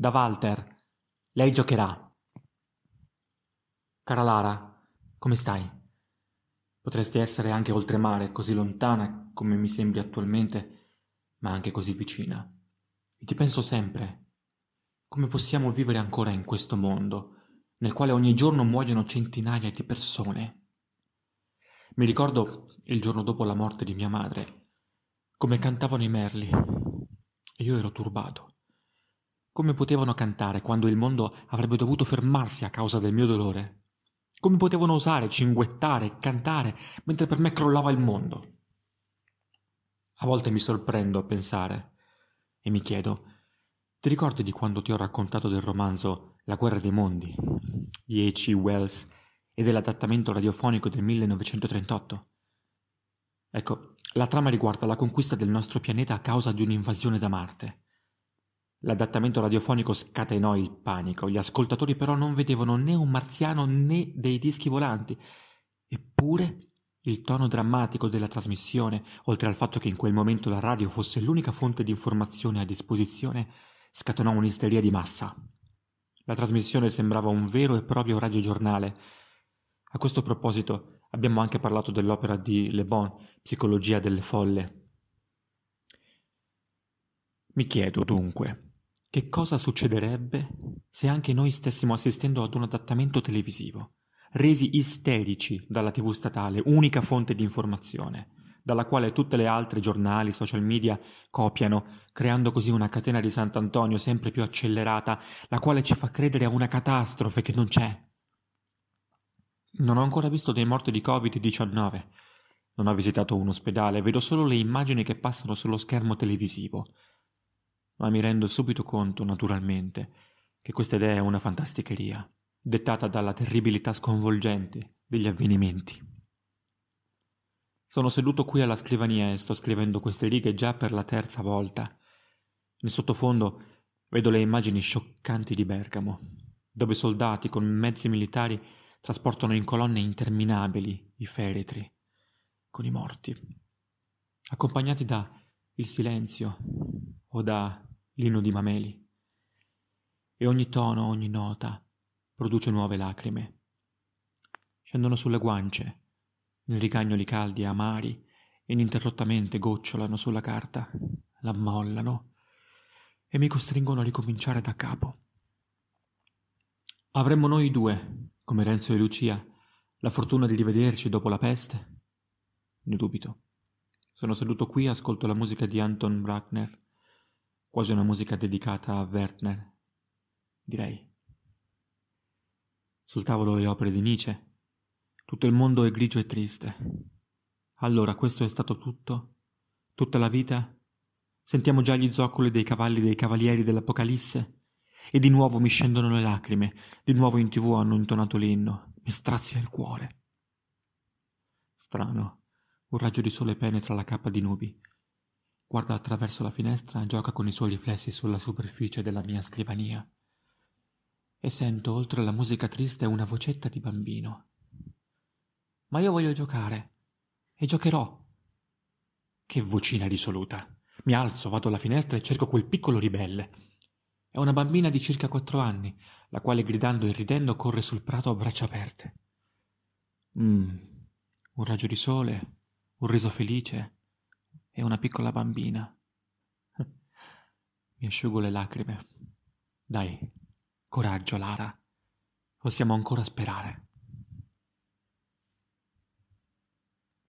Da Walter. Lei giocherà. Cara Lara, come stai? Potresti essere anche oltremare, così lontana come mi sembri attualmente, ma anche così vicina. E ti penso sempre. Come possiamo vivere ancora in questo mondo, nel quale ogni giorno muoiono centinaia di persone? Mi ricordo il giorno dopo la morte di mia madre, come cantavano i merli, e io ero turbato. Come potevano cantare quando il mondo avrebbe dovuto fermarsi a causa del mio dolore? Come potevano osare cinguettare e cantare mentre per me crollava il mondo? A volte mi sorprendo a pensare e mi chiedo, ti ricordi di quando ti ho raccontato del romanzo La guerra dei mondi di H. Wells e dell'adattamento radiofonico del 1938? Ecco, la trama riguarda la conquista del nostro pianeta a causa di un'invasione da Marte. L'adattamento radiofonico scatenò il panico, gli ascoltatori però non vedevano né un marziano né dei dischi volanti. Eppure il tono drammatico della trasmissione, oltre al fatto che in quel momento la radio fosse l'unica fonte di informazione a disposizione, scatenò un'isteria di massa. La trasmissione sembrava un vero e proprio radiogiornale. A questo proposito abbiamo anche parlato dell'opera di Le Bon, Psicologia delle folle. Mi chiedo dunque, che cosa succederebbe se anche noi stessimo assistendo ad un adattamento televisivo, resi isterici dalla TV statale, unica fonte di informazione, dalla quale tutte le altre giornali, social media copiano, creando così una catena di Sant'Antonio sempre più accelerata, la quale ci fa credere a una catastrofe che non c'è. Non ho ancora visto dei morti di Covid-19. Non ho visitato un ospedale, vedo solo le immagini che passano sullo schermo televisivo ma mi rendo subito conto, naturalmente, che questa idea è una fantasticheria, dettata dalla terribilità sconvolgente degli avvenimenti. Sono seduto qui alla scrivania e sto scrivendo queste righe già per la terza volta. Nel sottofondo vedo le immagini scioccanti di Bergamo, dove soldati con mezzi militari trasportano in colonne interminabili i feretri, con i morti, accompagnati da il silenzio o da l'inno di Mameli. E ogni tono, ogni nota produce nuove lacrime. Scendono sulle guance, in rigagnoli caldi e amari, e ininterrottamente gocciolano sulla carta, l'ammollano e mi costringono a ricominciare da capo. Avremmo noi due, come Renzo e Lucia, la fortuna di rivederci dopo la peste? Ne dubito. Sono seduto qui e ascolto la musica di Anton Bruckner quasi una musica dedicata a Werther, direi. Sul tavolo le opere di Nietzsche. Tutto il mondo è grigio e triste. Allora, questo è stato tutto? Tutta la vita? Sentiamo già gli zoccoli dei cavalli dei cavalieri dell'Apocalisse? E di nuovo mi scendono le lacrime, di nuovo in tv hanno intonato l'inno, mi strazia il cuore. Strano, un raggio di sole penetra la cappa di nubi, Guarda attraverso la finestra e gioca con i suoi riflessi sulla superficie della mia scrivania. E sento, oltre la musica triste, una vocetta di bambino. Ma io voglio giocare. E giocherò. Che vocina risoluta. Mi alzo, vado alla finestra e cerco quel piccolo ribelle. È una bambina di circa quattro anni, la quale gridando e ridendo corre sul prato a braccia aperte. Mm, un raggio di sole, un riso felice, è una piccola bambina. Mi asciugo le lacrime. Dai, coraggio, Lara. Possiamo ancora sperare.